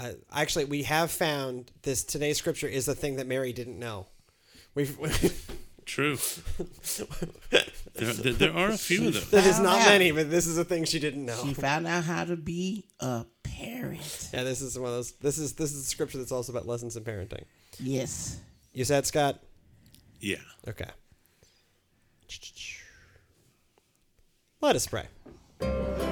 uh, actually, we have found this today's scripture is the thing that Mary didn't know. We've. True. there, there, there are a few of those. There's not out. many, but this is a thing she didn't know. She found out how to be a parent. Yeah, this is one of those. This is this is the scripture that's also about lessons in parenting. Yes. You said Scott. Yeah. Okay. Let us pray.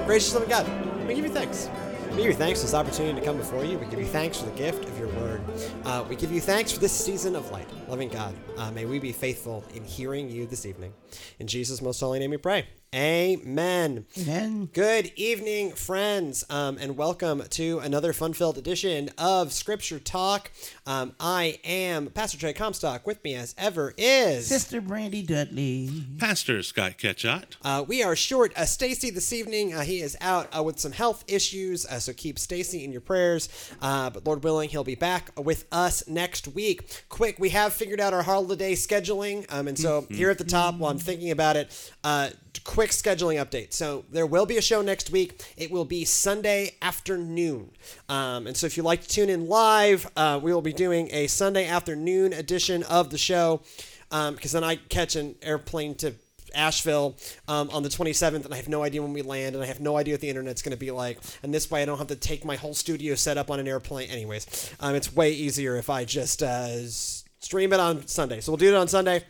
Gracious loving God, we give you thanks. We give you thanks for this opportunity to come before you. We give you thanks for the gift of your word. Uh, we give you thanks for this season of light. Loving God, uh, may we be faithful in hearing you this evening. In Jesus' most holy name we pray. Amen. Amen. Good evening, friends, um, and welcome to another fun filled edition of Scripture Talk. Um, I am Pastor Trey Comstock. With me, as ever, is. Sister Brandy Dudley. Pastor Scott Ketchot. Uh, we are short uh, Stacy this evening. Uh, he is out uh, with some health issues, uh, so keep Stacy in your prayers. Uh, but Lord willing, he'll be back with us next week. Quick, we have figured out our holiday scheduling, um, and so here at the top, while I'm thinking about it, uh, quick scheduling update. So there will be a show next week. It will be Sunday afternoon, um, and so if you like to tune in live, uh, we will be doing a Sunday afternoon edition of the show. Because then I catch an airplane to Asheville um, on the 27th, and I have no idea when we land, and I have no idea what the internet's going to be like. And this way, I don't have to take my whole studio set up on an airplane. Anyways, um, it's way easier if I just uh, stream it on Sunday. So we'll do it on Sunday.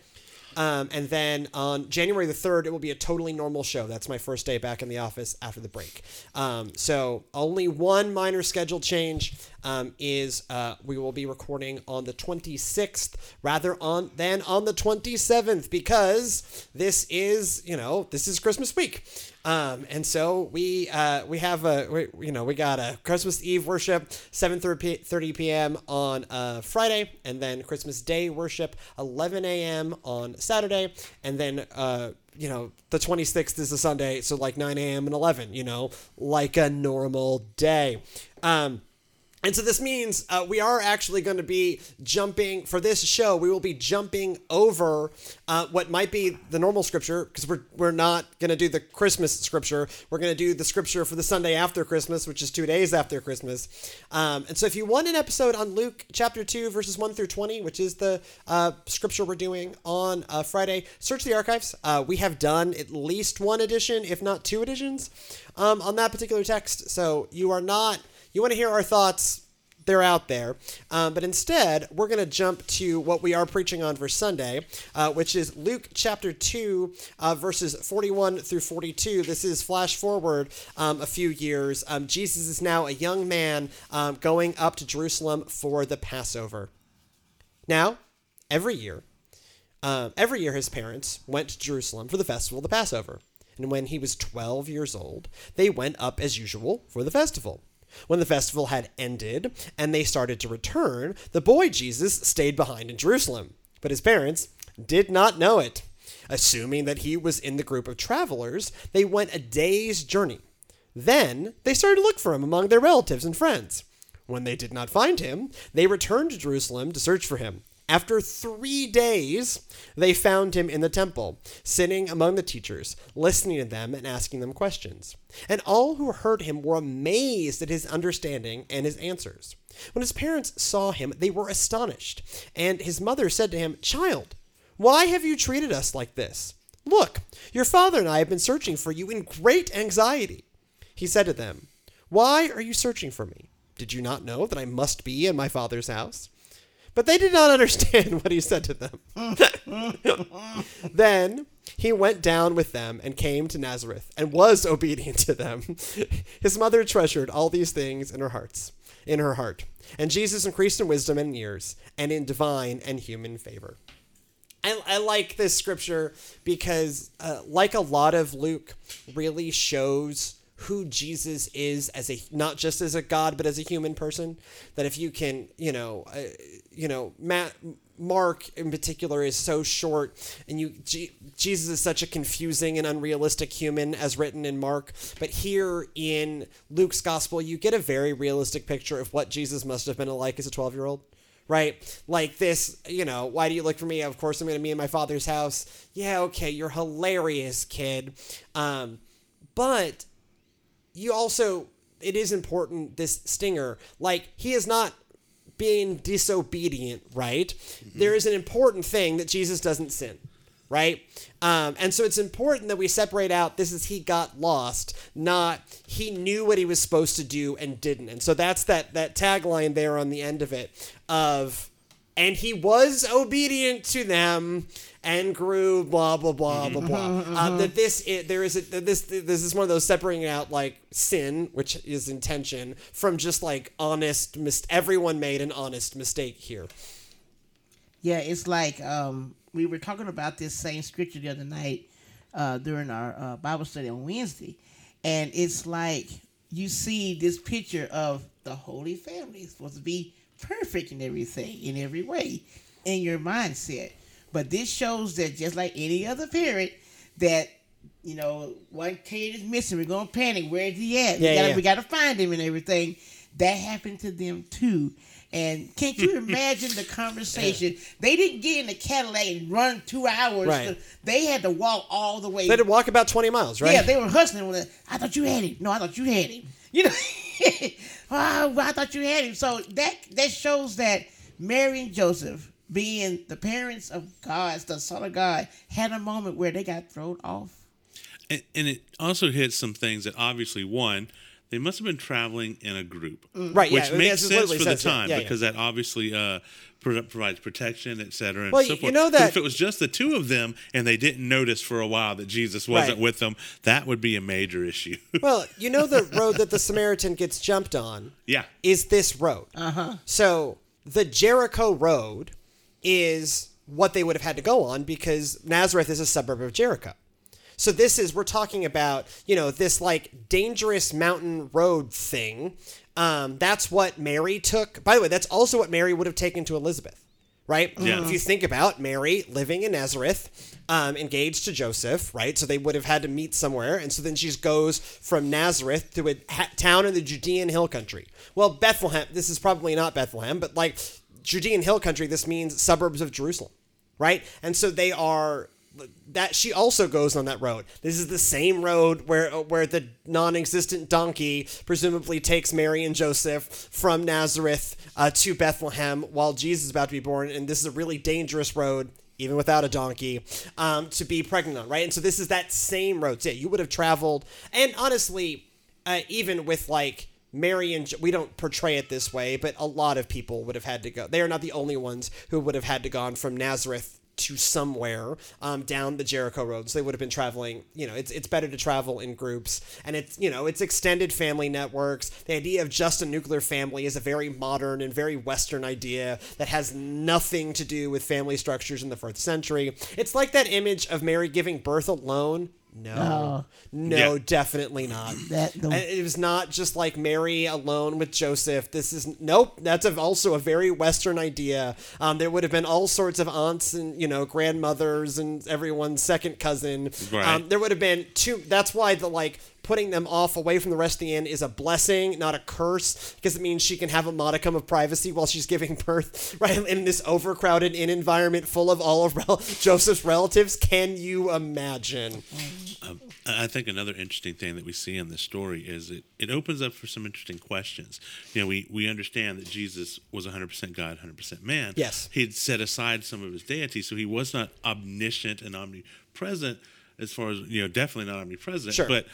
Um, and then on January the 3rd, it will be a totally normal show. That's my first day back in the office after the break. Um, so only one minor schedule change um, is uh, we will be recording on the 26th rather on than on the 27th because this is, you know, this is Christmas week. Um, and so we uh, we have a we, you know we got a Christmas Eve worship 7:30 p.m. on uh, Friday, and then Christmas Day worship 11 a.m. on Saturday, and then uh, you know the 26th is a Sunday, so like 9 a.m. and 11, you know, like a normal day. Um, and so this means uh, we are actually going to be jumping for this show. We will be jumping over uh, what might be the normal scripture because we're we're not going to do the Christmas scripture. We're going to do the scripture for the Sunday after Christmas, which is two days after Christmas. Um, and so if you want an episode on Luke chapter two verses one through twenty, which is the uh, scripture we're doing on uh, Friday, search the archives. Uh, we have done at least one edition, if not two editions, um, on that particular text. So you are not you want to hear our thoughts? They're out there. Um, but instead we're going to jump to what we are preaching on for sunday uh, which is luke chapter 2 uh, verses 41 through 42 this is flash forward um, a few years. Um, jesus is now a young man um, going up to jerusalem for the passover. Now every year um, every year his parents went to jerusalem for the festival of the passover. And when he was 12 years old they went up as usual for the festival when the festival had ended and they started to return, the boy Jesus stayed behind in Jerusalem. But his parents did not know it. Assuming that he was in the group of travelers, they went a day's journey. Then they started to look for him among their relatives and friends. When they did not find him, they returned to Jerusalem to search for him. After three days, they found him in the temple, sitting among the teachers, listening to them and asking them questions. And all who heard him were amazed at his understanding and his answers. When his parents saw him, they were astonished. And his mother said to him, Child, why have you treated us like this? Look, your father and I have been searching for you in great anxiety. He said to them, Why are you searching for me? Did you not know that I must be in my father's house? But they did not understand what he said to them. then he went down with them and came to Nazareth and was obedient to them. His mother treasured all these things in her hearts, in her heart. And Jesus increased in wisdom and in years and in divine and human favor. I, I like this scripture because, uh, like a lot of Luke, really shows who Jesus is as a not just as a God but as a human person. That if you can, you know, uh, you know, Matt. Mark in particular is so short, and you G, Jesus is such a confusing and unrealistic human as written in Mark. But here in Luke's gospel, you get a very realistic picture of what Jesus must have been like as a twelve-year-old right? Like this, you know, why do you look for me? Of course, I'm going to be in my father's house. Yeah, okay, you're hilarious, kid. Um, but you also it is important this stinger like he is not being disobedient right? There is an important thing that jesus doesn't sin right? Um, and so it's important that we separate out this is he got lost not he knew what he was supposed to do and didn't. And so that's that that tagline there on the end of it of and he was obedient to them and grew blah blah blah blah blah. Uh, that this i there is a this this is one of those separating out like sin which is intention from just like honest mis- everyone made an honest mistake here. Yeah, it's like um, we were talking about this same scripture the other night uh, during our uh, Bible study on Wednesday, and it's like you see this picture of the Holy Family it's supposed to be perfect in everything, in every way, in your mindset. But this shows that just like any other parent, that you know one kid is missing, we're gonna panic. Where's he at? Yeah, we gotta yeah. we gotta find him and everything. That happened to them too. And can't you imagine the conversation? They didn't get in the Cadillac and run two hours. Right. They had to walk all the way. they had to walk about 20 miles right Yeah, they were hustling with it. I thought you had him. No, I thought you had him. You know, oh, I thought you had him. So that that shows that Mary and Joseph, being the parents of God, the Son of God, had a moment where they got thrown off. And, and it also hits some things that obviously one, they must have been traveling in a group, Right, Which it makes sense for the says time Yeah, yeah. because that obviously uh, provides protection, et cetera, and Well, so you forth. know But that- if it was just the two of them and they didn't notice for a while that Jesus wasn't Right. with them, that would be a major issue. well you know the road that the samaritan gets jumped on yeah, is this road. Uh-huh. So the Jericho road is what they would have had to go on because Nazareth is a suburb of Jericho. So this is we're talking about, you know, this like dangerous mountain road thing. Um, that's what Mary took. By the way, that's also what Mary would have taken to Elizabeth, right? Yeah. If you think about Mary living in Nazareth, um, engaged to Joseph, right? So they would have had to meet somewhere, and so then she goes from Nazareth to a ha- town in the Judean hill country. Well, Bethlehem. This is probably not Bethlehem, but like Judean hill country, this means suburbs of Jerusalem, right? And so they are that she also goes on that road. This is the same road where where the non-existent donkey presumably takes Mary and Joseph from Nazareth uh, to Bethlehem while Jesus is about to be born, and this is a really dangerous road. Even without a donkey, um, to be pregnant on, right? And so this is that same road. So yeah, you would have traveled, and honestly, uh, even with like Mary and we don't portray it this way, but a lot of people would have had to go. They are not the only ones who would have had to gone from Nazareth to somewhere um, down the Jericho road. So they would have been traveling. You know, it's it's better to travel in groups, and it's you know it's extended family networks. The idea of just a nuclear family is a very modern and very Western idea that has nothing to do with family structures in the fourth century. It's like that image of Mary giving birth alone. No, no, Yeah. definitely not. That the, it was not just like Mary alone with Joseph. This is nope. That's a, also a very Western idea. Um, there would have been all sorts of aunts and you know grandmothers and everyone's second cousin. Right. Um, there would have been two. That's why the like putting them off away from the rest of the inn is a blessing, not a curse, because it means she can have a modicum of privacy while she's giving birth, right? In this overcrowded inn environment full of all of rel- Joseph's relatives. Can you imagine? Um, I think another interesting thing that we see in this story is it, it opens up for some interesting questions. You know, we, we understand that Jesus was 100% God, 100% man. Yes. He'd set aside some of his deity, so he was not omniscient and omnipresent as far as, you know, definitely not omnipresent. Sure. But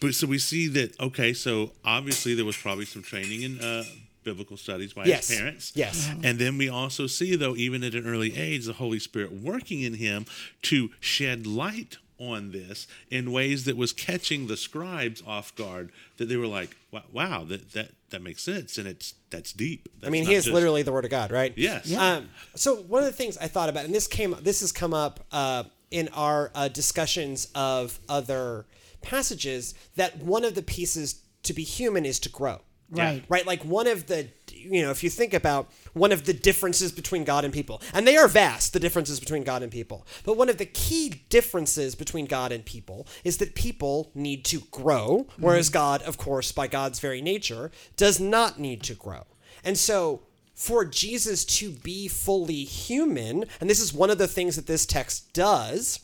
but so we see that okay, so obviously there was probably some training in uh, biblical studies by Yes. his parents. Yes. And then we also see though, even at an early age, the Holy Spirit working in him to shed light on this in ways that was catching the scribes off guard. That they were like, "Wow, wow that that that makes sense, and it's that's deep." I mean, he is just- literally the word of God, right? Yes. Yeah. Um, so one of the things I thought about, and this came, this has come up uh, in our uh, discussions of other passages, that one of the pieces to be human is to grow. Right. Right. Like one of the, you know, if you think about one of the differences between God and people, and they are vast, the differences between God and people, but one of the key differences between God and people is that people need to grow, whereas mm-hmm. God, of course, by God's very nature, does not need to grow. And so for Jesus to be fully human, and this is one of the things that this text does,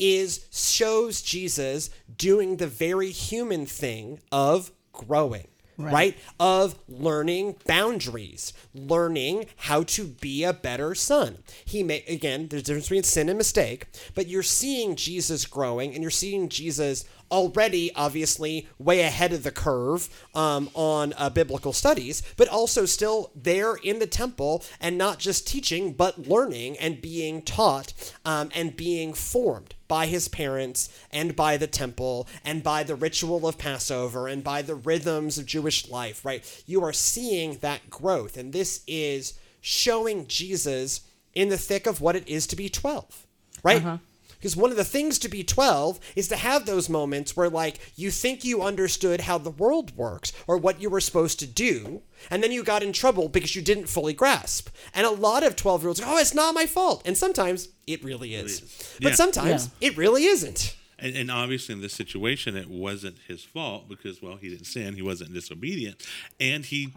is shows Jesus doing the very human thing of growing. Right. Right. Of learning boundaries, learning how to be a better son. He may, again, there's a difference between sin and mistake, but you're seeing Jesus growing and you're seeing Jesus already, obviously, way ahead of the curve um, on uh, biblical studies, but also still there in the temple and not just teaching, but learning and being taught um, and being formed by his parents and by the temple and by the ritual of Passover and by the rhythms of Jewish life, right? You are seeing that growth. And this is showing Jesus in the thick of what it is to be 12, right? Because one of the things to be 12 is to have those moments where, like, you think you understood how the world works or what you were supposed to do, and then you got in trouble because you didn't fully grasp. And a lot of 12 year olds go, oh, it's not my fault. And sometimes it really is. But Yeah. sometimes it really isn't. And, and obviously, in this situation, it wasn't his fault because, well, he didn't sin, he wasn't disobedient, and he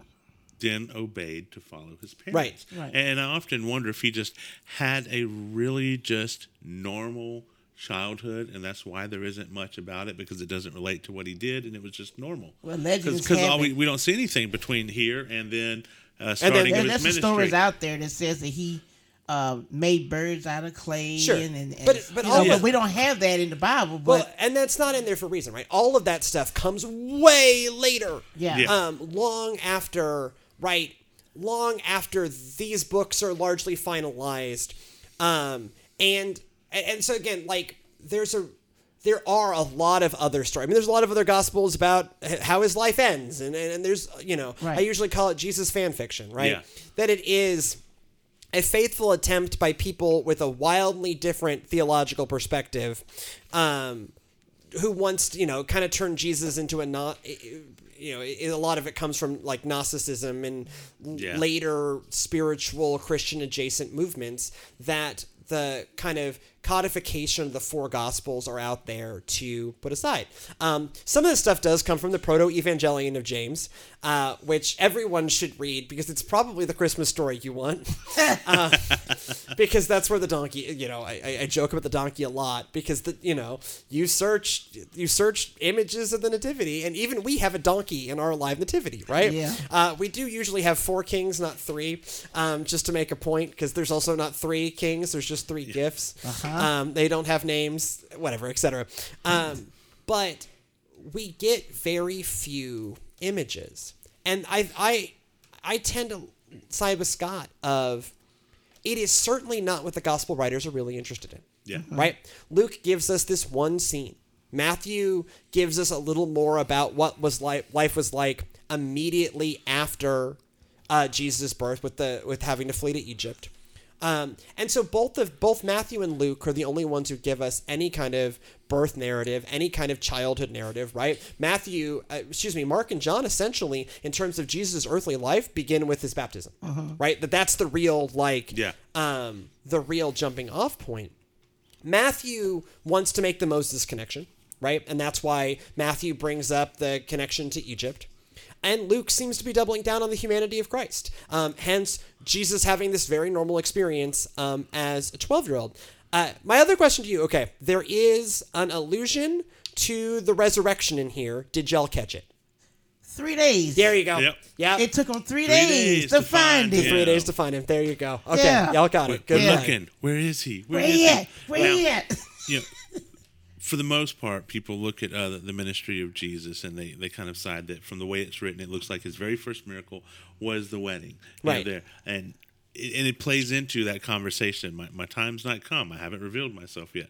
then obeyed to follow his parents. Right. Right. And I often wonder if he just had a really just normal childhood, and that's why there isn't much about it because it doesn't relate to what he did, and it was just normal. Well, legends because all we, we don't see anything between here and then uh, starting there- There, of his there's some ministry. stories out there that says that he uh, made birds out of clay, Sure. and, and, and But- but you all- know, Yeah. but we don't have that in the Bible. But Well, and that's not in there for a reason, right? All of that stuff comes way later. Yeah. Yeah. Um, long after, right? Long after these books are largely finalized. Um, and and and so again, like there's a there are a lot of other stories. I mean, there's a lot of other gospels about how his life ends, and and, and there's you know, I usually call it Jesus fan fiction, right? Yeah. That it is a faithful attempt by people with a wildly different theological perspective um, who wants you know kind of turn jesus into a not you know it, a lot of it comes from like gnosticism and Yeah. later spiritual christian adjacent movements that the kind of codification of the four gospels are out there to put aside. Um, some of this stuff does come from the Proto Evangelion of James, uh, which everyone should read because it's probably the Christmas story you want. Uh, because that's where the donkey, you know, I, I- joke about the donkey a lot because the, you know, you search, you search images of the nativity, and even we have a donkey in our live nativity, right? Yeah. Uh, we do usually have four kings, not three, um, just to make a point, because there's also not three kings. There's just three gifts. Um, they don't have names, whatever, etc. Um, but we get very few images, and I, I, I tend to side with Scott of it is certainly not what the gospel writers are really interested in Yeah. right? Luke gives us this one scene. Matthew gives us a little more about what was like life was like immediately after uh, Jesus' birth, with the with having to flee to Egypt. Um, and so both of both Matthew and Luke are the only ones who give us any kind of birth narrative, any kind of childhood narrative, right? Matthew, uh, excuse me, Mark and John essentially, in terms of Jesus' earthly life, begin with his baptism, right? That that's the real like, Yeah. um, the real jumping off point. Matthew wants to make the Moses connection, right? And that's why Matthew brings up the connection to Egypt. And Luke seems to be doubling down on the humanity of Christ. Um, hence, Jesus having this very normal experience um, as a 12 year old. Uh, my other question to you okay, there is an allusion to the resurrection in here. Did y'all catch it? three days. There you go. Yep. Yeah. It took them three, Three days, days to, to find find him. Three days to find him. There you go. Okay, Yeah. y'all got We're, it. Good we're looking. Where is he? Where is he at? Where Now, he at? you know, for the most part, people look at uh, the, the ministry of Jesus and they, they kind of side that from the way it's written, it looks like his very first miracle was the wedding. you know, there. And it, and it plays into that conversation. My, my time's not come. I haven't revealed myself yet.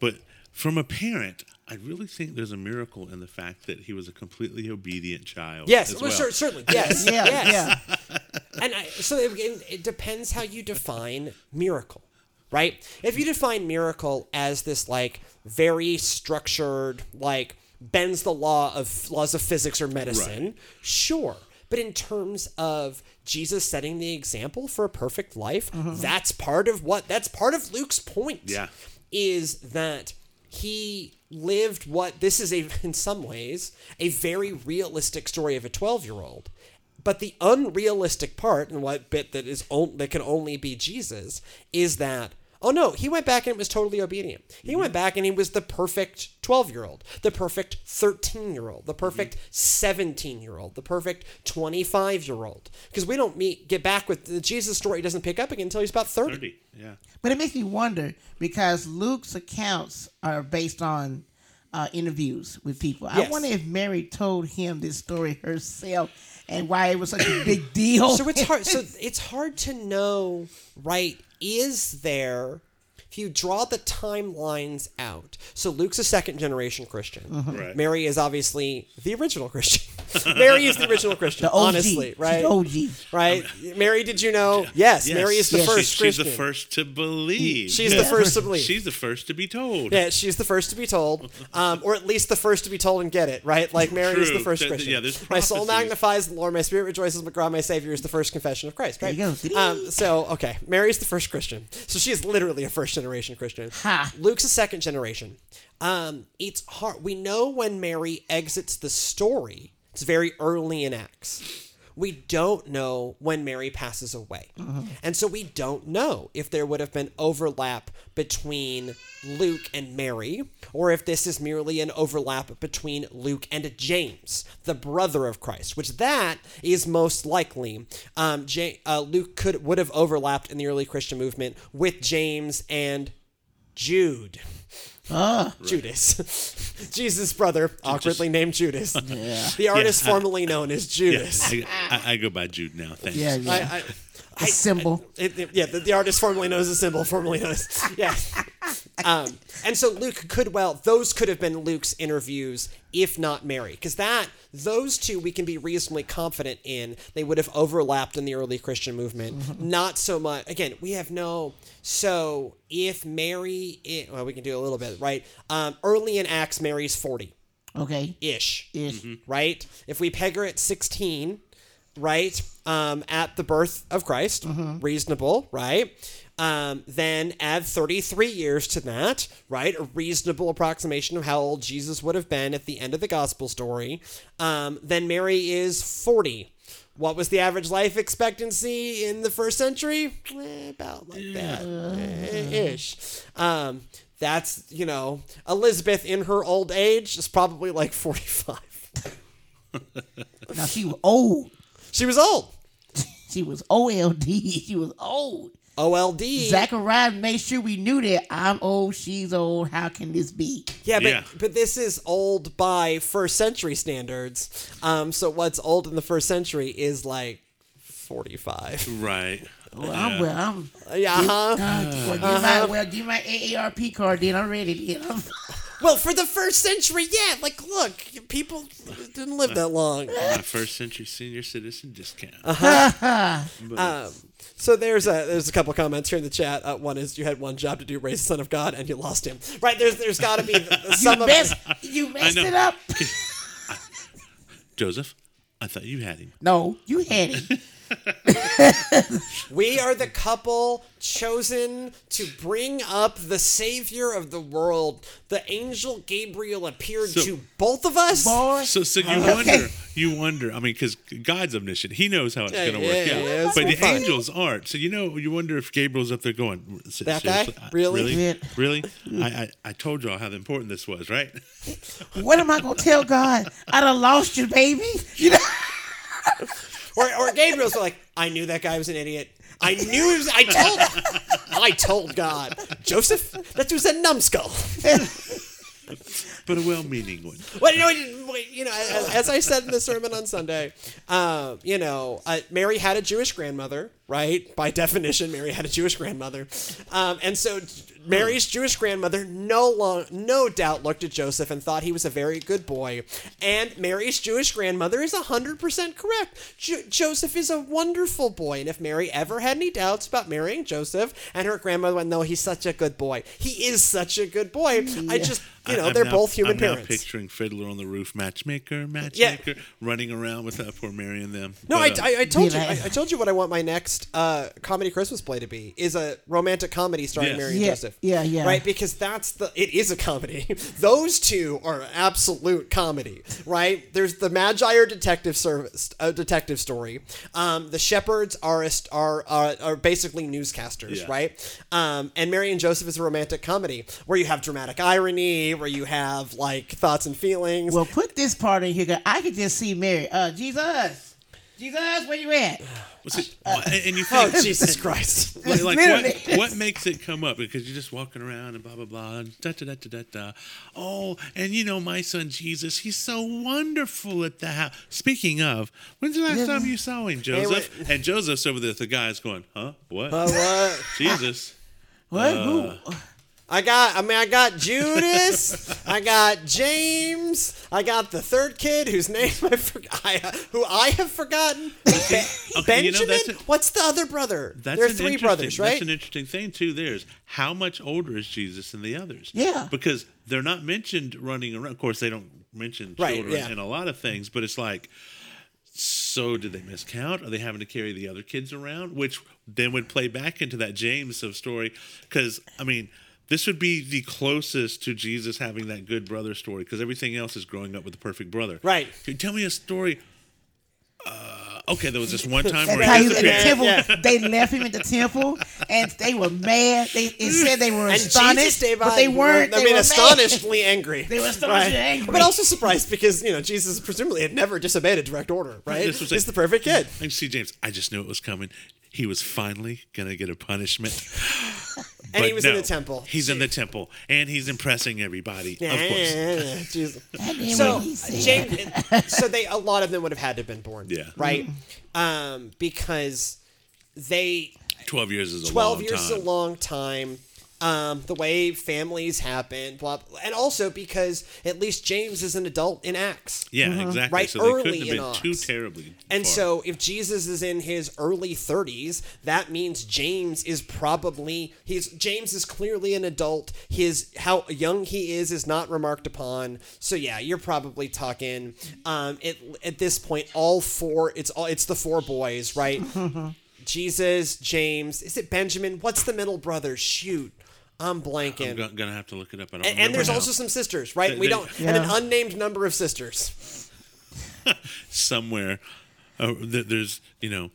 But from a parent, I really think there's a miracle in the fact that he was a completely obedient child. Yes, as well, well. cer- certainly. Yes. Yeah, yes. yeah. And I, so it, it depends how you define miracle, right? If you define miracle as this like very structured, like bends the law of laws of physics or medicine, Right. sure. But in terms of Jesus setting the example for a perfect life, mm-hmm. that's part of what that's part of Luke's point. Yeah. Is that he lived what this is a in some ways a very realistic story of a 12 year old but the unrealistic part and what bit that is on, that can only be jesus is that Oh no, he went back and it was totally obedient. He went back and he was the perfect 12 year old, the perfect 13 year old, the perfect 17 year old, the perfect 25 year old. Because we don't meet, get back with the Jesus story doesn't pick up again until he's about 30. 30. Yeah. But it makes me wonder because Luke's accounts are based on uh, interviews with people. Yes. I wonder if Mary told him this story herself and why it was such a big deal. So it's hard. So it's hard to know, right? Is there, if you draw the timelines out? So Luke's a second generation Christian. Right. Mary is obviously the original Christian. Mary is the original Christian. the OG. honestly, She's right? OG. Right. Mary, did you know? Yes, Yes. Mary is the Yes. first She's, she's Christian. the first to believe. She's the first to believe. She's the first to be told. Yeah, she's the first to be told, um, or at least the first to be told and get it right. Like Mary is the first Th- th- Christian. yeah, there's my soul magnifies the Lord, my spirit rejoices, but God, my Savior, is the first confession of Christ. Right? There you go. Um, so okay, Mary's the first Christian, so she is literally a first generation Christian. Ha. Luke's a second generation. Um, it's hard. We know when Mary exits the story. It's very early in Acts. We don't know when Mary passes away. And so we don't know if there would have been overlap between Luke and Mary, or if this is merely an overlap between Luke and James, the brother of Christ, which that is most likely. Um, Ja- uh, Luke could would have overlapped in the early Christian movement with James and Jude. Ah, Judas. Jesus' brother, awkwardly named Judas. yeah. The artist I- formerly known as Judas. I, I, I go by Jude now. Thanks. Yeah, yeah. I, I, A symbol. it, it- yeah, the, the artist formerly known as a symbol, formerly known as yeah. Um, and so Luke could well those could have been Luke's interviews, if not Mary, because that those two we can be reasonably confident in. They would have overlapped in the early Christian movement. Not so much. Again, we have no. So if Mary, i well, we can do a little bit, right? Um, early in Acts, Mary's forty Okay. ish Ish. right? If we peg her at 16, right, um, at the birth of Christ, reasonable, right? Um, then add 33 years to that, right? A reasonable approximation of how old Jesus would have been at the end of the gospel story. Um, then Mary is 40. What was the average life expectancy in the first century? Eh, about like that eh, ish. Um, that's, you know, Elizabeth in her old age is probably like 45. Now she old. She was old. She was OLD. She was old. OLD. Zachariah made sure we knew that I'm old, she's old. How can this be? Yeah, but Yeah. but this is old by first century standards. Um, so what's old in the first century is like 45. Right. Well, I'm, well, I'm. Yeah, uh-huh. God, well, give my, well, give my AARP card. Then I'm ready. Then I'm, Well, for the first century, yeah. Like, look, people didn't live that long. My first century senior citizen discount. Uh-huh. Um, so there's a there's a couple comments here in the chat. Uh, one is you had one job to do, raise the son of God, and you lost him. Right? There's there's got to be you some of messed, you messed it up. Joseph, I thought you had him. No, you had it. We are the couple chosen to bring up the savior of the world. The angel Gabriel appeared So- to both of us. Boy, So, so you Okay. wonder, you wonder. I mean, because God's omniscient, He knows how it's Yeah, going to yeah, work yeah, out. yeah, but the fine. angels aren't. So you know, you wonder if Gabriel's up there going, That guy? I- Really? really, really. I, I, I told y'all how important this was, right? what am I gonna tell God? I'd have lost you, baby. You know. Or, or Gabriel's like, I knew that guy was an idiot. I knew he was. I told. I told God, Joseph, that was a numbskull. But a well-meaning one. Well, you know, you know, as, as I said in the sermon on Sunday, uh, you know, uh, Mary had a Jewish grandmother, right? By definition, Mary had a Jewish grandmother, um, and so Mary's Jewish grandmother no long, no doubt looked at Joseph and thought he was a very good boy, and Mary's Jewish grandmother is hundred percent correct. Jo- Joseph is a wonderful boy, and if Mary ever had any doubts about marrying Joseph, and her grandmother went, "No, he's such a good boy. He is such a good boy." I just, you know, I'm they're now- both human parents. I'm parents. Now picturing Fiddler on the Roof matchmaker, matchmaker, running around with uh, poor Mary and them. No, But, I, I, I told you. I, I told you what I want my next uh, comedy Christmas play to be is a romantic comedy starring Yes. Mary and Yeah, Joseph. yeah, yeah. Right, because that's the. It is a comedy. Those two are absolute comedy. Right. There's the Magi are detective service, a detective story. Um, the shepherds are a, are, are are basically newscasters. Yeah. Right. Um, and Mary and Joseph is a romantic comedy where you have dramatic irony, where you have like thoughts and feelings. Well, put this part in here. 'cause I could just see Mary. Uh, Jesus, Jesus, where you at? was it- and and you oh Jesus Christ! like, like what, what makes it come up because you're just walking around and blah blah blah and da da da da da da. Oh, and you know my son Jesus, he's so wonderful at the house. Speaking of, when's the last time you saw him, Joseph? wait. and Joseph's over there. The guy's going, huh? What? Uh, what? Jesus. What? Uh, Who? I got, I mean, I got Judas, I got James, I got the third kid whose name I forgot, I, who I have forgotten. Okay, you know, Benjamin. a- What's the other brother? That's there are three brothers, right? That's an interesting thing too. There's how much older is Jesus than the others? Yeah. because they're not mentioned running around. Of course, they don't mention Right, children yeah. in a lot of things, but it's like. So did they miscount? Are they having to carry the other kids around? Which then would play back into that James of story. Because I mean, this would be the closest to Jesus having that good brother story. Because everything else is growing up with the perfect brother. Right. Can you tell me a story? Uh, okay, there was this one time That's where he he the disappeared. temple. They left him at the temple, and they were mad. They it said they were and astonished, Jesus but they weren't. I they mean, were astonishedly angry. They were astonishingly angry. but also surprised because you know Jesus presumably had never disobeyed a direct order. Right? This was He's like- the perfect kid. I see James. I just knew it was coming. He was finally gonna get a punishment. And he But was in the temple. He's in the temple, and he's impressing everybody. Yeah, of course. yeah, yeah. So when he said- James, so they a lot of them would have had to have been born. Yeah. Right. Um, because they Twelve years is a 12 long years time. is a long time. Um, the way families happen, blah, blah, and also because at least James is an adult in Acts. yeah, exactly. Mm-hmm. Right so they early couldn't have in been too Acts. terribly. And far. so, if Jesus is in his early 30s, that means James is probably he's James is clearly an adult. His how young he is is not remarked upon. So yeah, you're probably talking um at, at this point all four it's all it's the four boys, right? Jesus, James, is it Benjamin? What's the middle brother? Shoot. I'm blanking. I'm gonna have to look it up. I don't and, and there's now. also some sisters, right? They- we don't and an unnamed number of sisters. somewhere. Uh, there's you know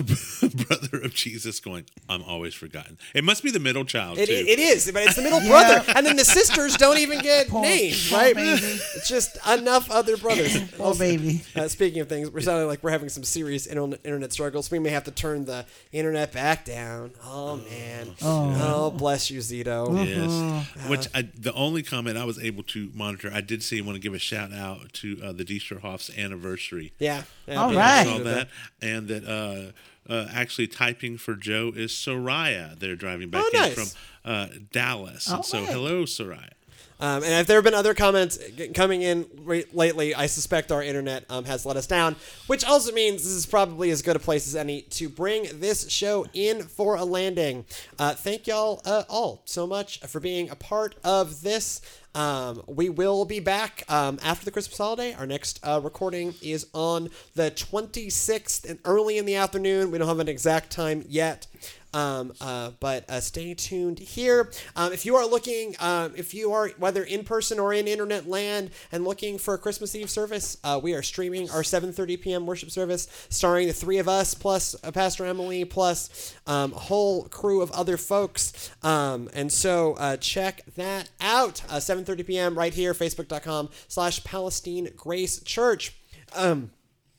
a brother of Jesus going. I'm always forgotten. It must be the middle child It, too. it is, but it's the middle Yeah. brother, and then the sisters don't even get Poor- named, poor right? baby. It's just enough other brothers. Oh baby. Uh, speaking of things, we're sounding like we're having some serious internet, internet struggles. We may have to turn the internet back down. Oh man. Oh, bless you, Zito. Yes. Which I, the only comment I was able to monitor, I did see. want to give a shout out to uh, the Diesterhoff's anniversary. Yeah. yeah All big right. I saw that, and that uh, actually typing for Joe is Soraya. They're driving back Oh, in from uh, Dallas, and so right. hello, Soraya. Um, and if there have been other comments coming in re- lately, I suspect our internet um, has let us down, which also means this is probably as good a place as any to bring this show in for a landing. Uh, thank y'all uh, all so much for being a part of this. Um, we will be back um, after the Christmas holiday. Our next uh, recording is on the 26th and early in the afternoon. We don't have an exact time yet. Um, uh, but uh, stay tuned here. Um, if you are looking, um, if you are whether in person or in internet land and looking for a Christmas Eve service, uh, we are streaming our 7:30 p.m. worship service, starring the three of us plus uh, Pastor Emily plus um, a whole crew of other folks. Um, and so uh, check that out. Uh, 7:30 p.m. right here, Facebook.com/slash Palestine Grace Church. Um,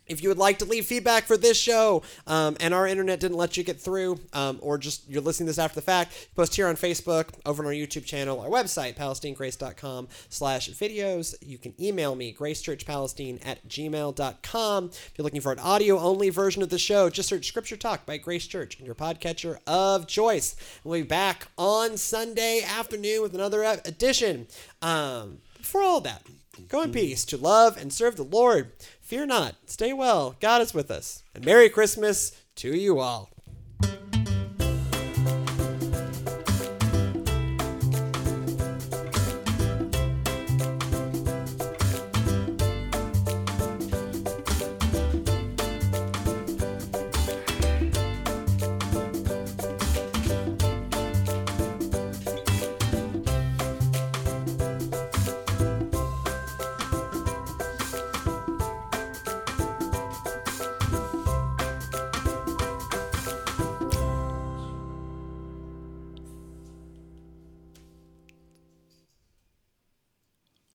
if you would like to leave feedback for this show um, and our internet didn't let you get through, um, or just you're listening this after the fact, post here on Facebook, over on our YouTube channel, our website, palestinegrace.com slash videos. You can email me, gracechurchpalestine at gmail.com. If you're looking for an audio-only version of the show, just search Scripture Talk by Grace Church in your podcatcher of choice. We'll be back on Sunday afternoon with another edition. Um, for all that, go in peace to love and serve the Lord. Fear not. Stay well. God is with us. And Merry Christmas to you all.